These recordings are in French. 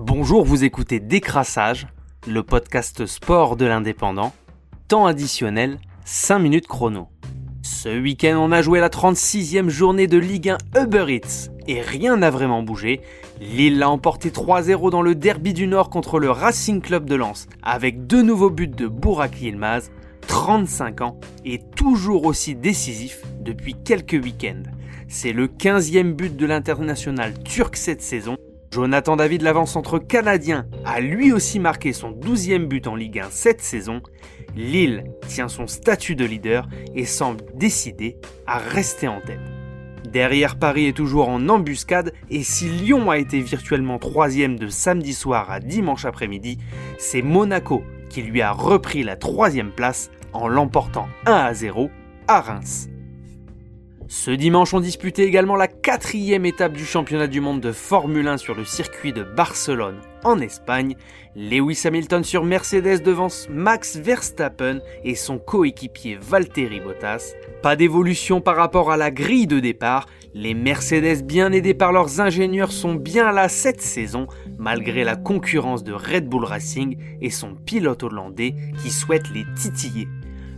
Bonjour, vous écoutez Décrassage, le podcast sport de l'indépendant. Temps additionnel, 5 minutes chrono. Ce week-end, on a joué la 36e journée de Ligue 1 Uber Eats. Et rien n'a vraiment bougé. Lille l'a emporté 3-0 dans le derby du Nord contre le Racing Club de Lens, avec deux nouveaux buts de Bourak Yilmaz, 35 ans, et toujours aussi décisif depuis quelques week-ends. C'est le 15e but de l'international turc cette saison. Jonathan David, l'avant-centre canadien, a lui aussi marqué son 12e but en Ligue 1 cette saison. Lille tient son statut de leader et semble décidé à rester en tête. Derrière Paris est toujours en embuscade et si Lyon a été virtuellement troisième de samedi soir à dimanche après-midi, c'est Monaco qui lui a repris la troisième place en l'emportant 1 à 0 à Reims. Ce dimanche, on disputait également la quatrième étape du championnat du monde de Formule 1 sur le circuit de Barcelone en Espagne. Lewis Hamilton sur Mercedes devance Max Verstappen et son coéquipier Valtteri Bottas. Pas d'évolution par rapport à la grille de départ. Les Mercedes bien aidés par leurs ingénieurs sont bien là cette saison malgré la concurrence de Red Bull Racing et son pilote hollandais qui souhaite les titiller.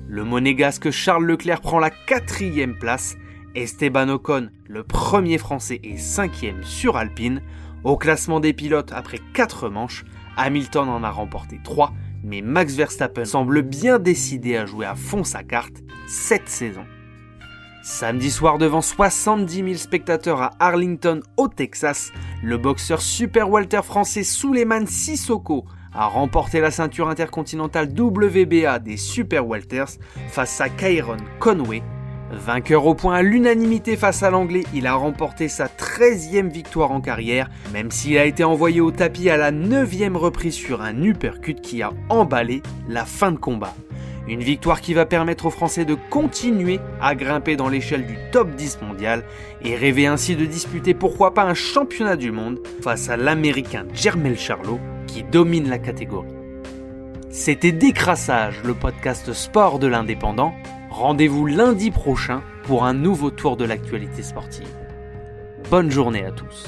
Le monégasque Charles Leclerc prend la quatrième place Esteban Ocon, le premier français et cinquième sur Alpine. Au classement des pilotes, après 4 manches, Hamilton en a remporté 3, mais Max Verstappen semble bien décidé à jouer à fond sa carte cette saison. Samedi soir, devant 70 000 spectateurs à Arlington, au Texas, le boxeur super Walter français Suleiman Sissoko a remporté la ceinture intercontinentale WBA des Super Walters face à Kyron Conway Vainqueur au point à l'unanimité face à l'anglais, il a remporté sa 13e victoire en carrière, même s'il a été envoyé au tapis à la 9e reprise sur un uppercut qui a emballé la fin de combat. Une victoire qui va permettre aux Français de continuer à grimper dans l'échelle du top 10 mondial et rêver ainsi de disputer pourquoi pas un championnat du monde face à l'américain Jermel Charlot qui domine la catégorie. C'était Décrassage, le podcast sport de l'indépendant. Rendez-vous lundi prochain pour un nouveau tour de l'actualité sportive. Bonne journée à tous.